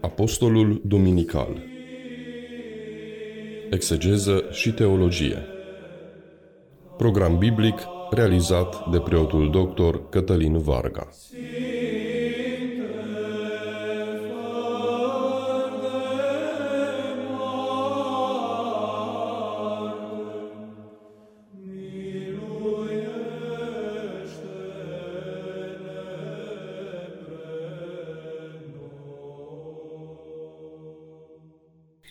Apostolul Duminical Exegeză și teologie Program biblic realizat de preotul doctor Cătălin Varga.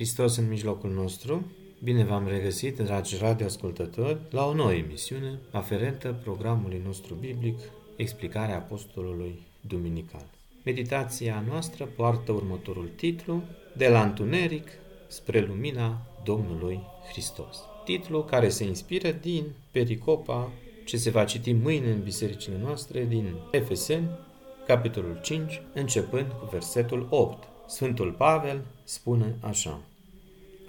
Hristos în mijlocul nostru, bine v-am regăsit, dragi radioascultători, la o nouă emisiune aferentă programului nostru biblic, Explicarea Apostolului Duminical. Meditația noastră poartă următorul titlu, De la întuneric spre lumina Domnului Hristos. Titlu care se inspiră din pericopa ce se va citi mâine în bisericile noastre din Efeseni, capitolul 5, începând cu versetul 8. Sfântul Pavel spune așa.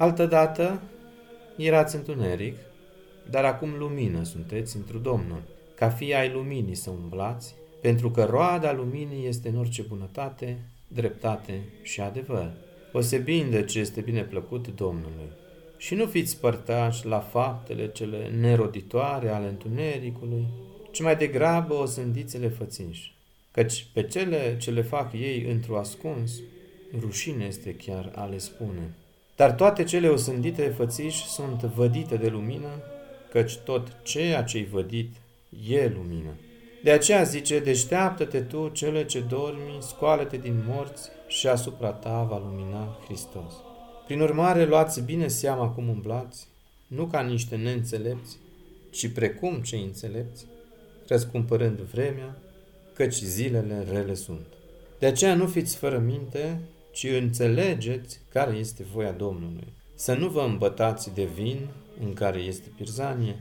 Altădată erați întuneric, dar acum lumină sunteți într Domnul. Ca fii ai luminii să umblați, pentru că roada luminii este în orice bunătate, dreptate și adevăr. O se binde ce este bine plăcut Domnului. Și nu fiți părtași la faptele cele neroditoare ale întunericului, ci mai degrabă o sândiți-le fățiși. Căci pe cele ce le fac ei într-o ascuns, rușine este chiar a le spune. Dar toate cele osândite fățiși sunt vădite de lumină, căci tot ceea ce-i vădit e lumină. De aceea zice, deșteaptă-te tu, cele ce dormi, scoală-te din morți și asupra ta va lumina Hristos. Prin urmare, luați bine seama cum umblați, nu ca niște neînțelepți, ci precum cei înțelepți, răscumpărând vremea, căci zilele rele sunt. De aceea nu fiți fără minte, ci înțelegeți care este voia Domnului. Să nu vă îmbătați de vin în care este pirzanie,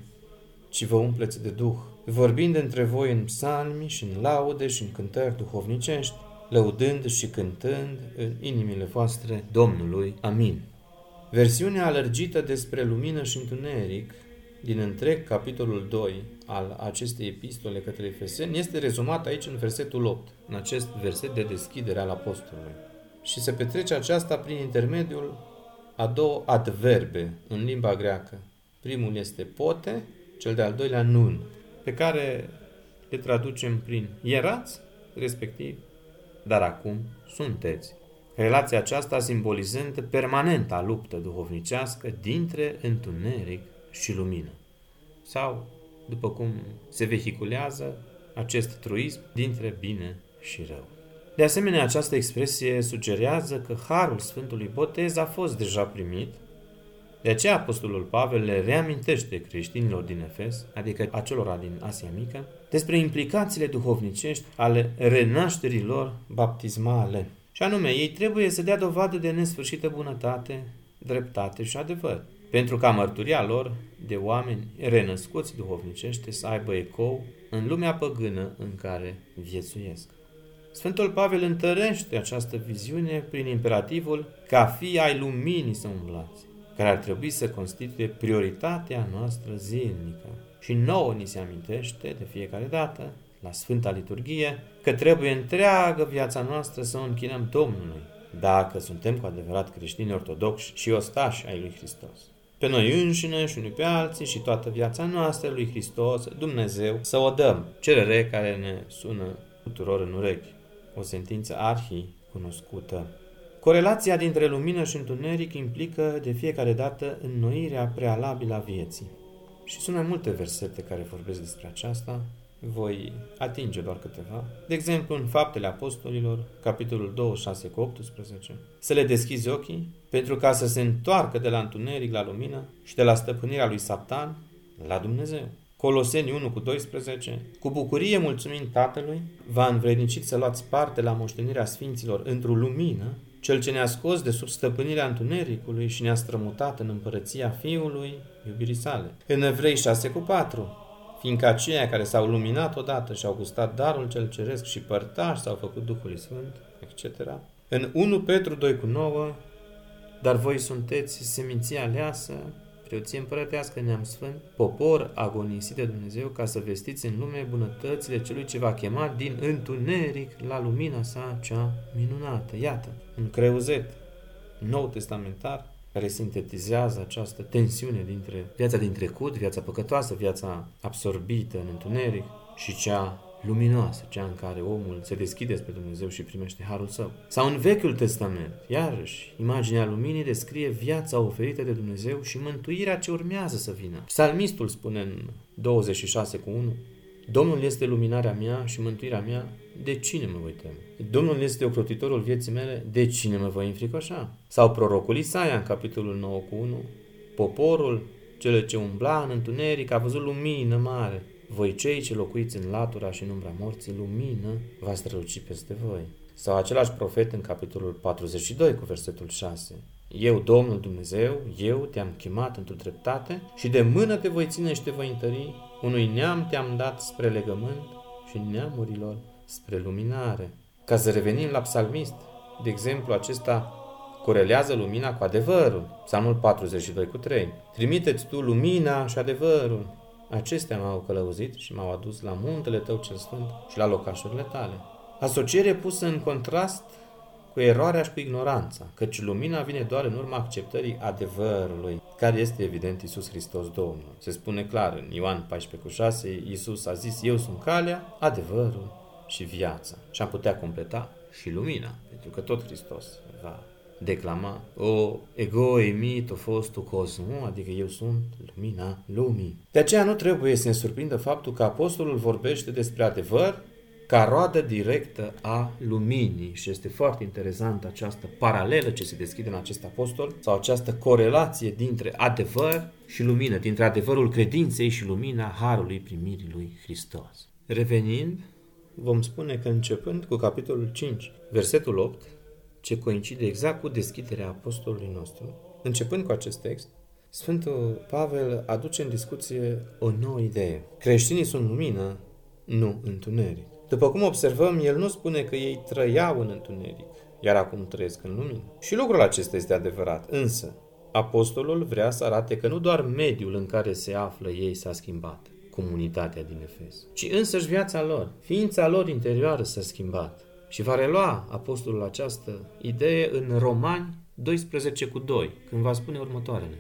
ci vă umpleți de Duh, vorbind între voi în psalmi și în laude și în cântări duhovnicești, lăudând și cântând în inimile voastre Domnului. Amin. Versiunea alergită despre lumină și întuneric din întreg capitolul 2 al acestei epistole către Efeseni este rezumat aici în versetul 8, în acest verset de deschidere al apostolului și se petrece aceasta prin intermediul a două adverbe în limba greacă. Primul este pote, cel de-al doilea nun, pe care le traducem prin erați, respectiv, dar acum sunteți. Relația aceasta simbolizând permanenta luptă duhovnicească dintre întuneric și lumină. Sau, după cum se vehiculează acest truism dintre bine și rău. De asemenea, această expresie sugerează că harul Sfântului Botez a fost deja primit, de aceea Apostolul Pavel le reamintește creștinilor din Efes, adică acelora din Asia Mică, despre implicațiile duhovnicești ale renașterii lor baptismale. Și anume, ei trebuie să dea dovadă de nesfârșită bunătate, dreptate și adevăr, pentru ca mărturia lor de oameni renăscuți duhovnicește să aibă ecou în lumea păgână în care viețuiesc. Sfântul Pavel întărește această viziune prin imperativul ca fi ai luminii să umblați, care ar trebui să constituie prioritatea noastră zilnică. Și nouă ni se amintește de fiecare dată, la Sfânta Liturghie, că trebuie întreagă viața noastră să o închinăm Domnului, dacă suntem cu adevărat creștini ortodoxi și ostași ai lui Hristos. Pe noi înșine și unii pe alții și toată viața noastră lui Hristos, Dumnezeu, să o dăm, cerere care ne sună tuturor în urechi o sentință arhi cunoscută. Corelația dintre lumină și întuneric implică de fiecare dată înnoirea prealabilă a vieții. Și sunt mai multe versete care vorbesc despre aceasta, voi atinge doar câteva. De exemplu, în Faptele Apostolilor, capitolul 26 cu 18, să le deschizi ochii pentru ca să se întoarcă de la întuneric la lumină și de la stăpânirea lui Satan la Dumnezeu. Coloseni 1 cu 12, cu bucurie mulțumind Tatălui, v-a învrednicit să luați parte la moștenirea Sfinților într-o lumină, cel ce ne-a scos de sub stăpânirea întunericului și ne-a strămutat în împărăția Fiului iubirii sale. În Evrei 6 cu 4, fiindcă aceia care s-au luminat odată și au gustat darul cel ceresc și părtași s-au făcut Duhului Sfânt, etc. În 1 Petru 2 cu 9, dar voi sunteți seminția aleasă, preoție împărătească, neam sfânt, popor agonisit de Dumnezeu ca să vestiți în lume bunătățile celui ce va chema din întuneric la lumina sa cea minunată. Iată, un creuzet nou testamentar care sintetizează această tensiune dintre viața din trecut, viața păcătoasă, viața absorbită în întuneric și cea luminoasă, cea în care omul se deschide spre Dumnezeu și primește harul său. Sau în Vechiul Testament, iarăși, imaginea luminii descrie viața oferită de Dumnezeu și mântuirea ce urmează să vină. Psalmistul spune în 26 cu 1, Domnul este luminarea mea și mântuirea mea, de cine mă voi teme? Domnul este ocrotitorul vieții mele, de cine mă voi înfricoșa? Sau prorocul Isaia în capitolul 9 cu 1, Poporul, cele ce umbla în întuneric, a văzut lumină mare. Voi cei ce locuiți în latura și în umbra morții, lumină va străluci peste voi. Sau același profet în capitolul 42 cu versetul 6. Eu, Domnul Dumnezeu, eu te-am chemat într-o dreptate și de mână te voi ține și te voi întări. Unui neam te-am dat spre legământ și neamurilor spre luminare. Ca să revenim la psalmist, de exemplu, acesta corelează lumina cu adevărul. Psalmul 42 cu 3. Trimiteți tu lumina și adevărul. Acestea m-au călăuzit și m-au adus la muntele tău cel sfânt și la locașurile tale. Asociere pusă în contrast cu eroarea și cu ignoranța, căci lumina vine doar în urma acceptării adevărului, care este evident Isus Hristos Domnul. Se spune clar în Ioan 14 cu 6, Isus a zis, eu sunt calea, adevărul și viața. Și am putea completa și lumina, pentru că tot Hristos va declama o ego emit, o fost o cosmo, adică eu sunt lumina lumii. De aceea nu trebuie să ne surprindă faptul că apostolul vorbește despre adevăr ca roadă directă a luminii și este foarte interesantă această paralelă ce se deschide în acest apostol sau această corelație dintre adevăr și lumină, dintre adevărul credinței și lumina harului primirii lui Hristos. Revenind, vom spune că începând cu capitolul 5, versetul 8, ce coincide exact cu deschiderea apostolului nostru, începând cu acest text, Sfântul Pavel aduce în discuție o nouă idee. Creștinii sunt lumină, nu întuneric. După cum observăm, el nu spune că ei trăiau în întuneric, iar acum trăiesc în lumină. Și lucrul acesta este adevărat, însă apostolul vrea să arate că nu doar mediul în care se află ei s-a schimbat, comunitatea din Efes, ci însăși viața lor, ființa lor interioară s-a schimbat. Și va relua apostolul această idee în Romani 12 cu 2, când va spune următoarele.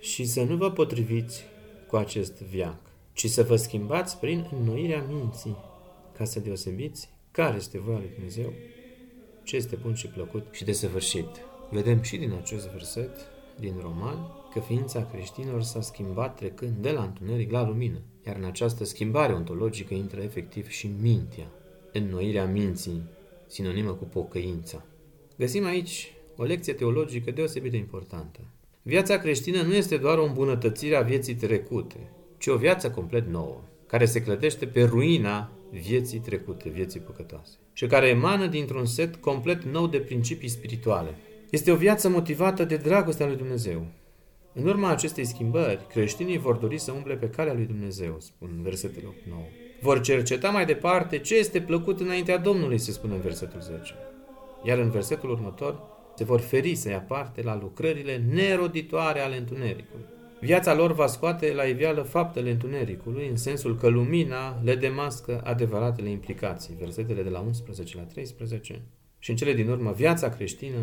Și să nu vă potriviți cu acest viac, ci să vă schimbați prin înnoirea minții, ca să deosebiți care este voia lui Dumnezeu, ce este bun și plăcut și desăvârșit. Vedem și din acest verset, din Roman, că ființa creștinilor s-a schimbat trecând de la întuneric la lumină, iar în această schimbare ontologică intră efectiv și mintea, înnoirea minții, sinonimă cu pocăința. Găsim aici o lecție teologică deosebit de importantă. Viața creștină nu este doar o îmbunătățire a vieții trecute, ci o viață complet nouă, care se clădește pe ruina vieții trecute, vieții păcătoase, și care emană dintr-un set complet nou de principii spirituale. Este o viață motivată de dragostea lui Dumnezeu. În urma acestei schimbări, creștinii vor dori să umble pe calea lui Dumnezeu, spun versetele 8-9. Vor cerceta mai departe ce este plăcut înaintea Domnului, se spune în versetul 10. Iar în versetul următor, se vor feri să ia parte la lucrările neroditoare ale întunericului. Viața lor va scoate la iveală faptele întunericului, în sensul că lumina le demască adevăratele implicații, versetele de la 11 la 13. Și în cele din urmă, viața creștină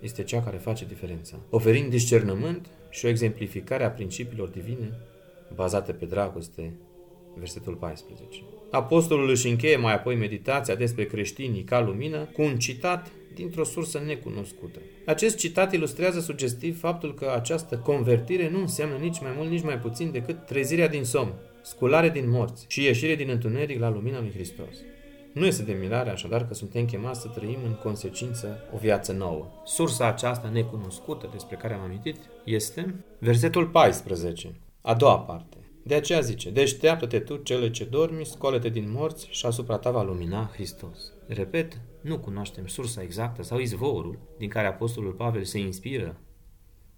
este cea care face diferența, oferind discernământ și o exemplificare a principiilor divine bazate pe dragoste, versetul 14. Apostolul își încheie mai apoi meditația despre creștinii ca lumină cu un citat dintr-o sursă necunoscută. Acest citat ilustrează sugestiv faptul că această convertire nu înseamnă nici mai mult, nici mai puțin decât trezirea din somn, sculare din morți și ieșire din întuneric la lumina lui Hristos. Nu este de mirare așadar că suntem chemați să trăim în consecință o viață nouă. Sursa aceasta necunoscută despre care am amintit este versetul 14, a doua parte. De aceea zice, deșteaptă-te tu cele ce dormi, scoală-te din morți și asupra ta va lumina Hristos. Repet, nu cunoaștem sursa exactă sau izvorul din care Apostolul Pavel se inspiră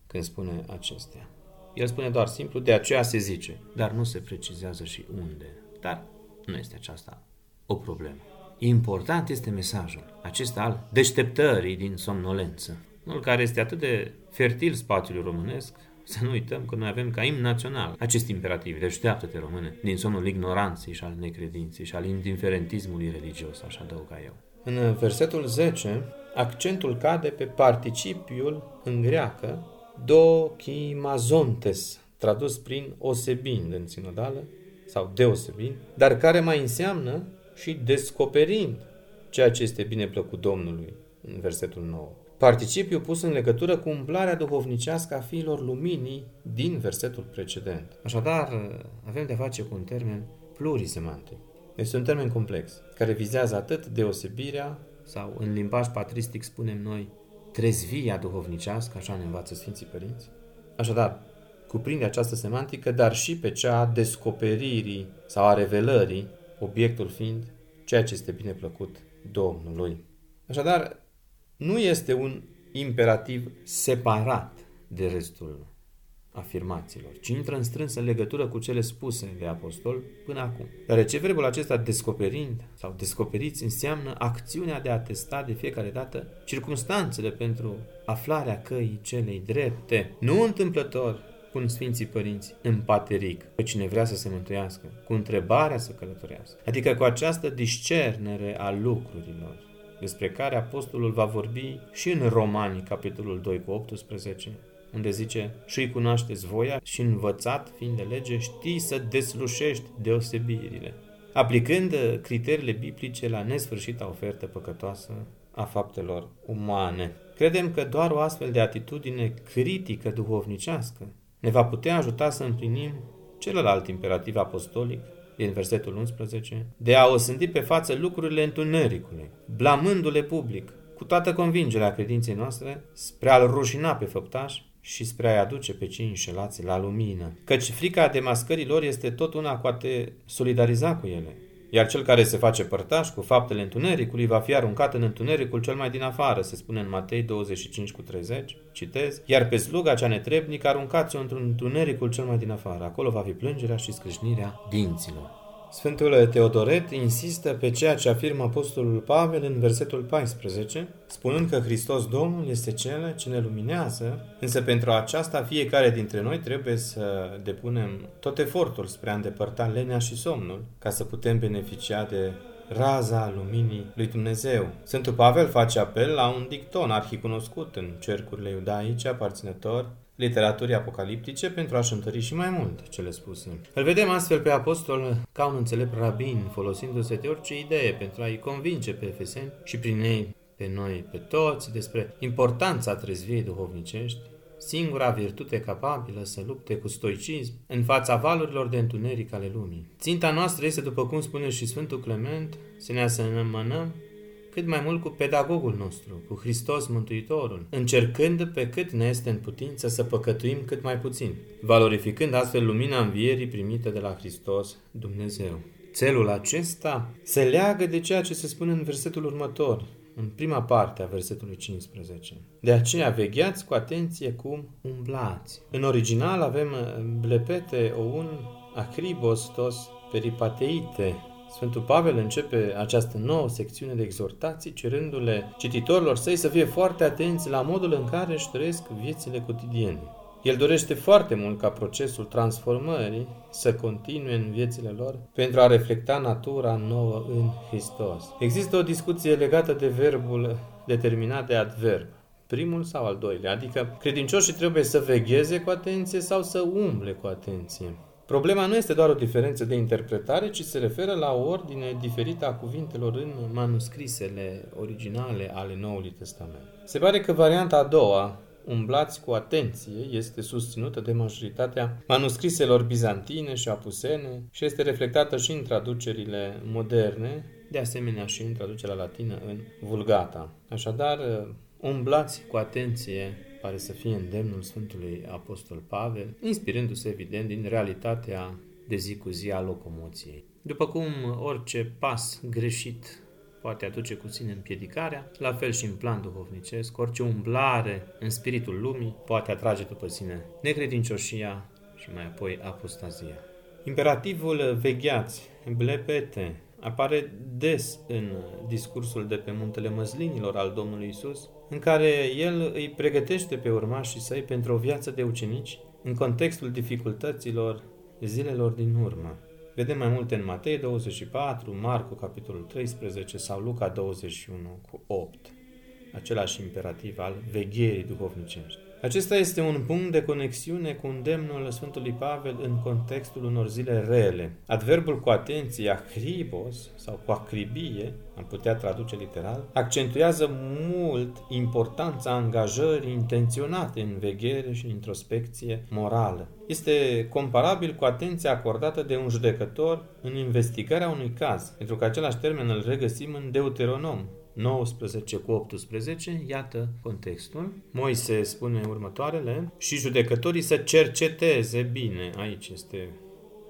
când spune acestea. El spune doar simplu, de aceea se zice, dar nu se precizează și unde. Dar nu este aceasta o problemă. Important este mesajul acesta al deșteptării din somnolență, unul care este atât de fertil spațiului românesc, Să nu uităm că noi avem ca imn național acest imperativ, deșteaptă-te române, din somnul ignoranței și al necredinței și al indiferentismului religios, așa adăuga eu. În versetul 10, accentul cade pe participiul în greacă dokimazontes, tradus prin osebind în sinodală, sau deosebind, dar care mai înseamnă și descoperind ceea ce este bine plăcut Domnului, în versetul 9. Participiu pus în legătură cu umplarea duhovnicească a fiilor luminii din versetul precedent. Așadar, avem de face cu un termen plurisemantic. Este un termen complex, care vizează atât deosebirea, sau în limbaj patristic spunem noi, trezvia duhovnicească, așa ne învață Sfinții Părinți. Așadar, cuprinde această semantică, dar și pe cea a descoperirii sau a revelării, obiectul fiind ceea ce este bine plăcut Domnului. Așadar, nu este un imperativ separat de restul afirmațiilor, ci intră în strânsă legătură cu cele spuse de apostol până acum. ce verbul acesta descoperind sau descoperiți înseamnă acțiunea de a testa de fiecare dată circunstanțele pentru aflarea căii celei drepte. Nu întâmplător pun Sfinții Părinți în pateric pe cine vrea să se mântuiască, cu întrebarea să călătorească, adică cu această discernere a lucrurilor despre care apostolul va vorbi și în Romani, capitolul 2 cu 18, unde zice și îi cunoașteți voia și învățat, fiind de lege, știi să deslușești deosebirile, aplicând criteriile biblice la nesfârșita ofertă păcătoasă a faptelor umane. Credem că doar o astfel de atitudine critică duhovnicească ne va putea ajuta să împlinim celălalt imperativ apostolic din versetul 11, de a osândi pe față lucrurile întunericului, blamându-le public, cu toată convingerea credinței noastre, spre a-l rușina pe făptaș și spre a-i aduce pe cei înșelați la lumină. Căci frica demascării lor este tot una cu a te solidariza cu ele, iar cel care se face părtaș cu faptele întunericului va fi aruncat în întunericul cel mai din afară, se spune în Matei 25 cu 30, citez, iar pe sluga cea netrebnică aruncați-o într-un întunericul cel mai din afară, acolo va fi plângerea și scrâșnirea dinților. Sfântul Teodoret insistă pe ceea ce afirmă Apostolul Pavel în versetul 14, spunând că Hristos Domnul este Cel ce ne luminează, însă pentru aceasta fiecare dintre noi trebuie să depunem tot efortul spre a îndepărta lenea și somnul, ca să putem beneficia de raza luminii lui Dumnezeu. Sfântul Pavel face apel la un dicton arhicunoscut în cercurile iudaice, aparținător literaturii apocaliptice pentru a-și întări și mai mult cele spuse. Îl vedem astfel pe apostol ca un înțelept rabin, folosindu-se de orice idee pentru a-i convinge pe efeseni și prin ei pe noi, pe toți, despre importanța trezviei duhovnicești, singura virtute capabilă să lupte cu stoicism în fața valurilor de întuneric ale lumii. Ținta noastră este, după cum spune și Sfântul Clement, să ne asemănăm cât mai mult cu pedagogul nostru, cu Hristos Mântuitorul, încercând pe cât ne este în putință să păcătuim cât mai puțin, valorificând astfel lumina învierii primită de la Hristos Dumnezeu. Țelul acesta se leagă de ceea ce se spune în versetul următor, în prima parte a versetului 15. De aceea vegheați cu atenție cum umblați. În original avem blepete o un acribos tos peripateite, Sfântul Pavel începe această nouă secțiune de exhortații cerându-le cititorilor săi să fie foarte atenți la modul în care își trăiesc viețile cotidiene. El dorește foarte mult ca procesul transformării să continue în viețile lor pentru a reflecta natura nouă în Hristos. Există o discuție legată de verbul determinat de adverb primul sau al doilea, adică credincioșii trebuie să vegheze cu atenție sau să umble cu atenție. Problema nu este doar o diferență de interpretare, ci se referă la o ordine diferită a cuvintelor în manuscrisele originale ale Noului Testament. Se pare că varianta a doua, umblați cu atenție, este susținută de majoritatea manuscriselor bizantine și apusene și este reflectată și în traducerile moderne, de asemenea și în traducerea latină în Vulgata. Așadar, umblați cu atenție pare să fie îndemnul Sfântului Apostol Pavel, inspirându-se evident din realitatea de zi cu zi a locomoției. După cum orice pas greșit poate aduce cu sine împiedicarea, la fel și în plan duhovnicesc, orice umblare în spiritul lumii poate atrage după sine necredincioșia și mai apoi apostazia. Imperativul vegheați, blepete, apare des în discursul de pe muntele măslinilor al Domnului Isus, în care el îi pregătește pe urmașii săi pentru o viață de ucenici în contextul dificultăților zilelor din urmă. Vedem mai multe în Matei 24, Marcu capitolul 13 sau Luca 21 cu 8. Același imperativ al vegherii duhovnicești. Acesta este un punct de conexiune cu îndemnul Sfântului Pavel în contextul unor zile rele. Adverbul cu atenție, acribos sau cu acribie, am putea traduce literal, accentuează mult importanța angajării intenționate în veghere și introspecție morală. Este comparabil cu atenția acordată de un judecător în investigarea unui caz, pentru că același termen îl regăsim în Deuteronom, 19 cu 18, iată contextul. Moise spune următoarele și judecătorii să cerceteze bine, aici este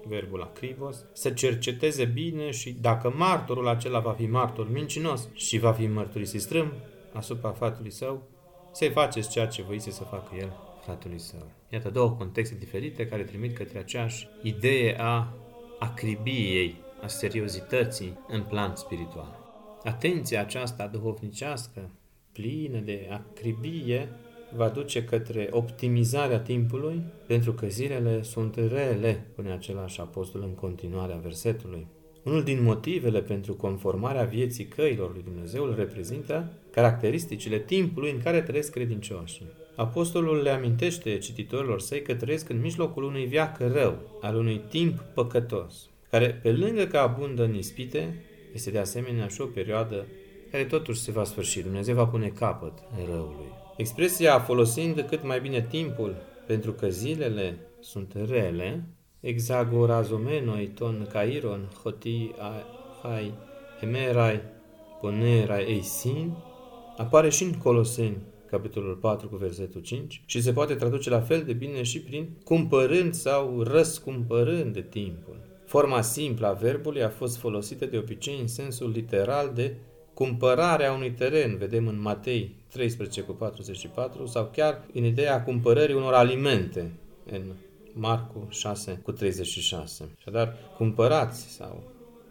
verbul acribos, să cerceteze bine și dacă martorul acela va fi martor mincinos și va fi mărturisit strâm asupra fatului său, să-i faceți ceea ce voiți să facă el fratului său. Iată două contexte diferite care trimit către aceeași idee a acribiei, a seriozității în plan spiritual. Atenția aceasta duhovnicească, plină de acribie, va duce către optimizarea timpului, pentru că zilele sunt rele, pune același apostol în continuarea versetului. Unul din motivele pentru conformarea vieții căilor lui Dumnezeu îl reprezintă caracteristicile timpului în care trăiesc credincioșii. Apostolul le amintește cititorilor săi că trăiesc în mijlocul unui viac rău, al unui timp păcătos, care, pe lângă că abundă în ispite, este de asemenea și o perioadă care totuși se va sfârși. Dumnezeu va pune capăt răului. Expresia folosind cât mai bine timpul, pentru că zilele sunt rele, exagorazomenoi ton cairon, hoti hai, hemerai, ponerai eisin, apare și în Coloseni, capitolul 4 cu versetul 5, și se poate traduce la fel de bine și prin cumpărând sau răscumpărând de timpul. Forma simplă a verbului a fost folosită de obicei în sensul literal de cumpărarea unui teren, vedem în Matei 13 cu 44, sau chiar în ideea cumpărării unor alimente, în Marcu 6 cu 36. Așadar, cumpărați sau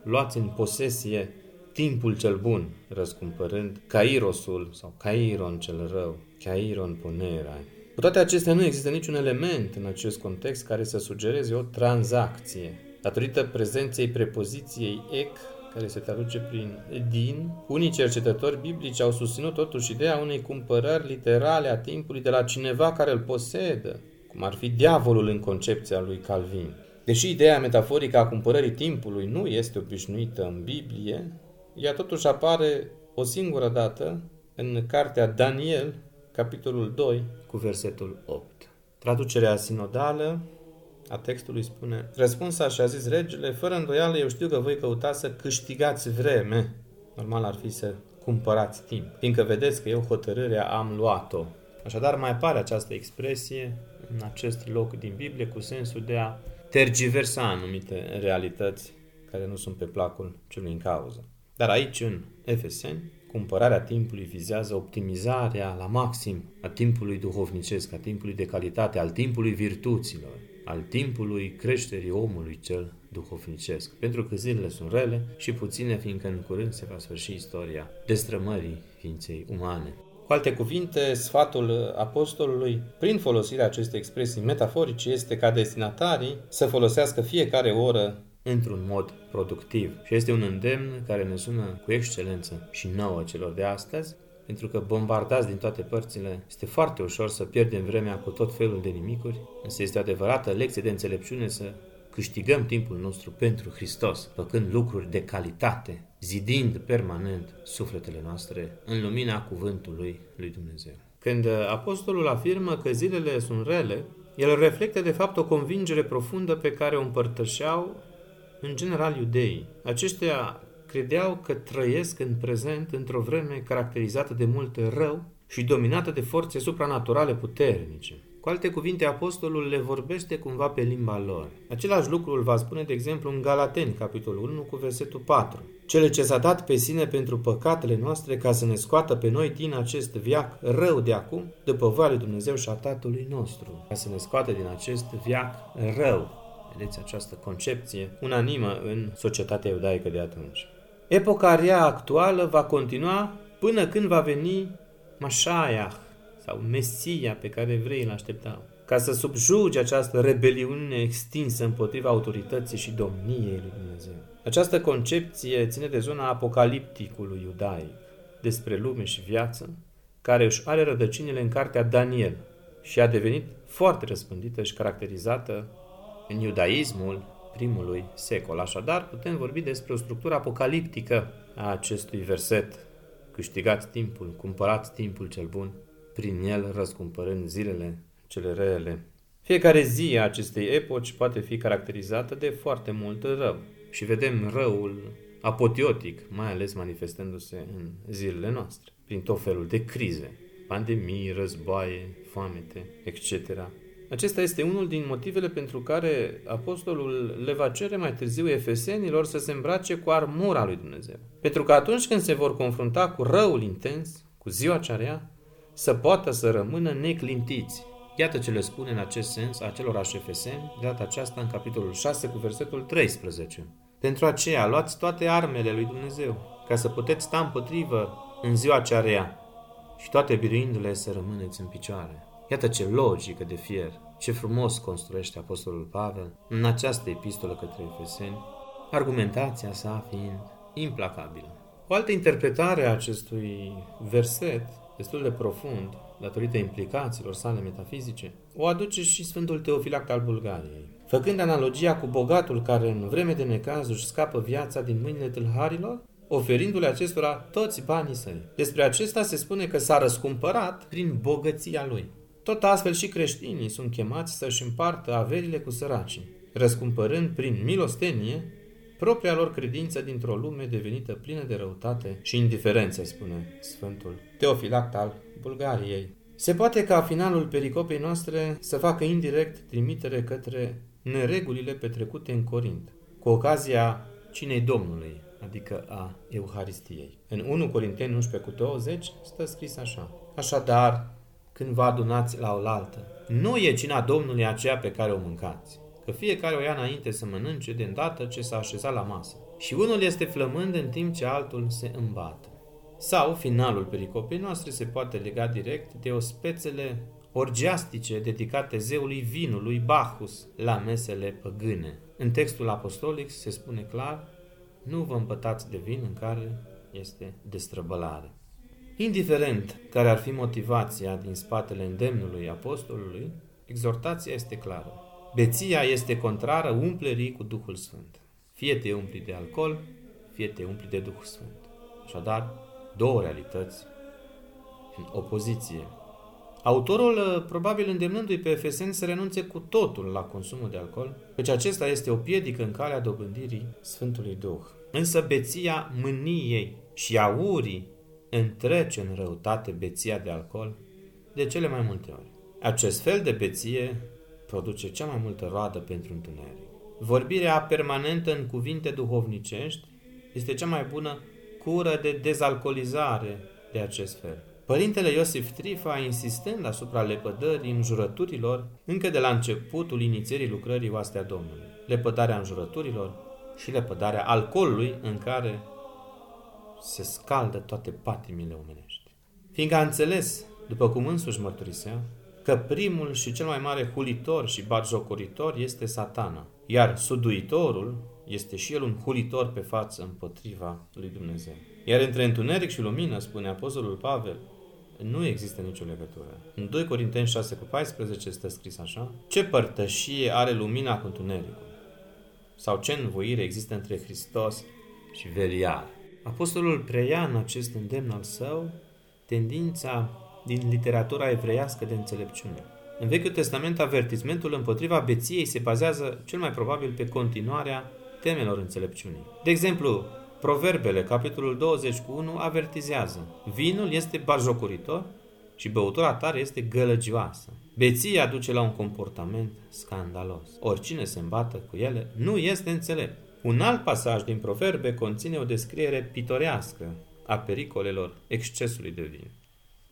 luați în posesie timpul cel bun, răscumpărând Cairosul sau Cairon cel rău, Cairon ponera. Cu toate acestea, nu există niciun element în acest context care să sugereze o tranzacție Datorită prezenței prepoziției ec, care se traduce prin din, unii cercetători biblici au susținut totuși ideea unei cumpărări literale a timpului de la cineva care îl posedă, cum ar fi diavolul în concepția lui Calvin. Deși ideea metaforică a cumpărării timpului nu este obișnuită în Biblie, ea totuși apare o singură dată în cartea Daniel, capitolul 2, cu versetul 8. Traducerea sinodală a textului spune Răspuns așa a zis regele, fără îndoială eu știu că voi căuta să câștigați vreme. Normal ar fi să cumpărați timp, fiindcă vedeți că eu hotărârea am luat-o. Așadar mai apare această expresie în acest loc din Biblie cu sensul de a tergiversa anumite realități care nu sunt pe placul celui în cauză. Dar aici, în Efeseni, cumpărarea timpului vizează optimizarea la maxim a timpului duhovnicesc, a timpului de calitate, al timpului virtuților al timpului creșterii omului cel duhovnicesc, pentru că zilele sunt rele și puține, fiindcă în curând se va sfârși istoria destrămării ființei umane. Cu alte cuvinte, sfatul apostolului, prin folosirea acestei expresii metaforice, este ca destinatarii să folosească fiecare oră într-un mod productiv. Și este un îndemn care ne sună cu excelență și nouă celor de astăzi, pentru că bombardați din toate părțile, este foarte ușor să pierdem vremea cu tot felul de nimicuri, însă este o adevărată lecție de înțelepciune să câștigăm timpul nostru pentru Hristos, făcând lucruri de calitate, zidind permanent sufletele noastre în lumina cuvântului lui Dumnezeu. Când apostolul afirmă că zilele sunt rele, el reflectă de fapt o convingere profundă pe care o împărtășeau în general iudeii. Aceștia credeau că trăiesc în prezent într-o vreme caracterizată de mult rău și dominată de forțe supranaturale puternice. Cu alte cuvinte, apostolul le vorbește cumva pe limba lor. Același lucru îl va spune, de exemplu, în Galateni, capitolul 1, cu versetul 4. Cele ce s-a dat pe sine pentru păcatele noastre ca să ne scoată pe noi din acest viac rău de acum, după voia lui Dumnezeu și a Tatălui nostru. Ca să ne scoată din acest viac rău. Vedeți această concepție unanimă în societatea iudaică de atunci. Epoca rea actuală va continua până când va veni Mașaiah sau Mesia pe care evreii îl așteptau. ca să subjuge această rebeliune extinsă împotriva autorității și domniei lui Dumnezeu. Această concepție ține de zona apocalipticului iudaic despre lume și viață, care își are rădăcinile în cartea Daniel și a devenit foarte răspândită și caracterizată în iudaismul primului secol. Așadar, putem vorbi despre o structură apocaliptică a acestui verset. Câștigați timpul, cumpărați timpul cel bun, prin el răscumpărând zilele cele rele. Fiecare zi a acestei epoci poate fi caracterizată de foarte mult rău și vedem răul apoteotic, mai ales manifestându-se în zilele noastre, prin tot felul de crize, pandemii, războaie, foamete, etc. Acesta este unul din motivele pentru care apostolul le va cere mai târziu efesenilor să se îmbrace cu armura lui Dumnezeu. Pentru că atunci când se vor confrunta cu răul intens, cu ziua cea rea, să poată să rămână neclintiți. Iată ce le spune în acest sens acelorași efeseni, de data aceasta în capitolul 6 cu versetul 13. Pentru aceea luați toate armele lui Dumnezeu, ca să puteți sta împotrivă în ziua cea rea și toate biruindu-le să rămâneți în picioare. Iată ce logică de fier, ce frumos construiește Apostolul Pavel în această epistolă către Efeseni, argumentația sa fiind implacabilă. O altă interpretare a acestui verset, destul de profund, datorită implicațiilor sale metafizice, o aduce și Sfântul Teofilact al Bulgariei. Făcând analogia cu bogatul care în vreme de necaz își scapă viața din mâinile tâlharilor, oferindu-le acestora toți banii săi. Despre acesta se spune că s-a răscumpărat prin bogăția lui. Tot astfel și creștinii sunt chemați să-și împartă averile cu săracii, răscumpărând prin milostenie propria lor credință dintr-o lume devenită plină de răutate și indiferență, spune Sfântul Teofilact al Bulgariei. Se poate ca finalul pericopei noastre să facă indirect trimitere către neregulile petrecute în Corint, cu ocazia cinei Domnului, adică a Euharistiei. În 1 Corinteni 11 cu 20 stă scris așa. Așadar, când vă adunați la oaltă, nu e cina Domnului aceea pe care o mâncați, că fiecare o ia înainte să mănânce de îndată ce s-a așezat la masă. Și unul este flămând în timp ce altul se îmbată. Sau finalul pericopei noastre se poate lega direct de ospețele orgiastice dedicate zeului vinului Bacchus la mesele păgâne. În textul apostolic se spune clar, nu vă împătați de vin în care este destrăbălare. Indiferent care ar fi motivația din spatele îndemnului apostolului, exhortația este clară. Beția este contrară umplerii cu Duhul Sfânt. Fie te umpli de alcool, fie te umpli de Duhul Sfânt. Așadar, două realități în opoziție. Autorul uh, probabil îndemnându-i pe efeseni să renunțe cu totul la consumul de alcool, căci acesta este o piedică în calea dobândirii Sfântului Duh. Însă beția mâniei și a urii întrece în răutate beția de alcool de cele mai multe ori. Acest fel de beție produce cea mai multă roadă pentru întuneric. Vorbirea permanentă în cuvinte duhovnicești este cea mai bună cură de dezalcoolizare de acest fel. Părintele Iosif Trifa, insistând asupra lepădării înjurăturilor, încă de la începutul inițierii lucrării Oastea Domnului, lepădarea înjurăturilor și lepădarea alcoolului în care se scaldă toate patimile omenești. Fiindcă a înțeles, după cum însuși mărturisea, că primul și cel mai mare hulitor și batjocoritor este satana, iar suduitorul este și el un hulitor pe față împotriva lui Dumnezeu. Iar între întuneric și lumină, spune Apostolul Pavel, nu există nicio legătură. În 2 Corinteni 6 cu 14 este scris așa, ce părtășie are lumina cu întunericul? Sau ce învoire există între Hristos și Veliar? Apostolul preia în acest îndemn al său tendința din literatura evreiască de înțelepciune. În Vechiul Testament, avertismentul împotriva beției se bazează cel mai probabil pe continuarea temelor înțelepciunii. De exemplu, Proverbele, capitolul 21, avertizează. Vinul este bajocuritor și băutura tare este gălăgioasă. Beția duce la un comportament scandalos. Oricine se îmbată cu ele nu este înțelept. Un alt pasaj din Proverbe conține o descriere pitorească a pericolelor excesului de vin.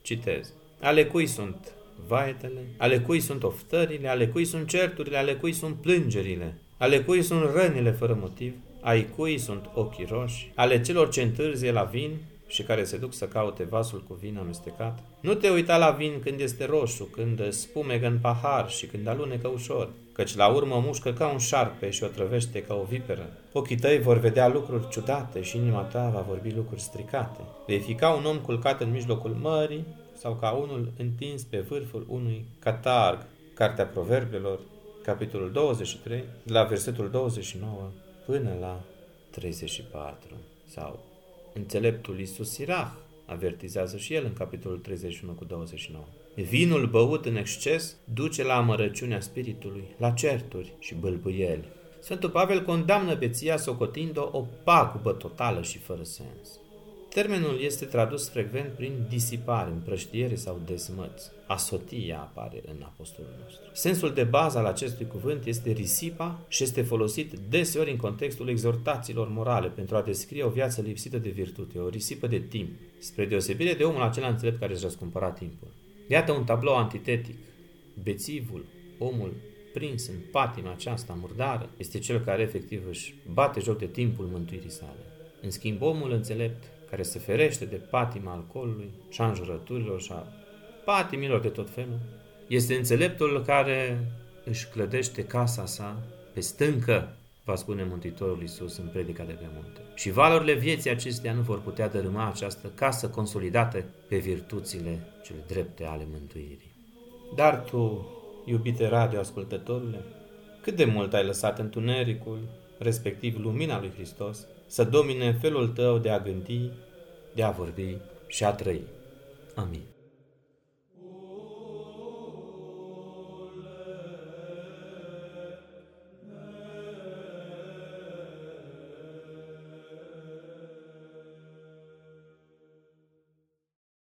Citez. Ale cui sunt vaetele, ale cui sunt oftările, ale cui sunt certurile, ale cui sunt plângerile, ale cui sunt rănile fără motiv, ai cui sunt ochii roși, ale celor ce întârzie la vin, și care se duc să caute vasul cu vin amestecat? Nu te uita la vin când este roșu, când spumegă în pahar și când alunecă ușor, căci la urmă mușcă ca un șarpe și o trăvește ca o viperă. Ochii tăi vor vedea lucruri ciudate și inima ta va vorbi lucruri stricate. Vei fi ca un om culcat în mijlocul mării sau ca unul întins pe vârful unui catarg. Cartea Proverbelor, capitolul 23, de la versetul 29 până la 34. Sau înțeleptul Iisus Sirach avertizează și el în capitolul 31 cu 29. Vinul băut în exces duce la amărăciunea spiritului, la certuri și bâlbâieli. Sfântul Pavel condamnă beția socotind-o o pagubă totală și fără sens. Termenul este tradus frecvent prin disipare, împrăștiere sau dezmăț. Asotia apare în apostolul nostru. Sensul de bază al acestui cuvânt este risipa și este folosit deseori în contextul exhortațiilor morale pentru a descrie o viață lipsită de virtute, o risipă de timp, spre deosebire de omul acela înțelept care își răscumpăra timpul. Iată un tablou antitetic. Bețivul, omul prins în patima aceasta murdară, este cel care efectiv își bate joc de timpul mântuirii sale. În schimb, omul înțelept, care se ferește de patima alcoolului și a înjurăturilor și a patimilor de tot felul, este înțeleptul care își clădește casa sa pe stâncă, va spune Mântuitorul Iisus în predica de pe munte. Și valorile vieții acestea nu vor putea dărâma această casă consolidată pe virtuțile cele drepte ale mântuirii. Dar tu, iubite radioascultătorule, cât de mult ai lăsat întunericul, respectiv lumina lui Hristos, să domine felul tău de a gândi, de a vorbi și a trăi. Amin.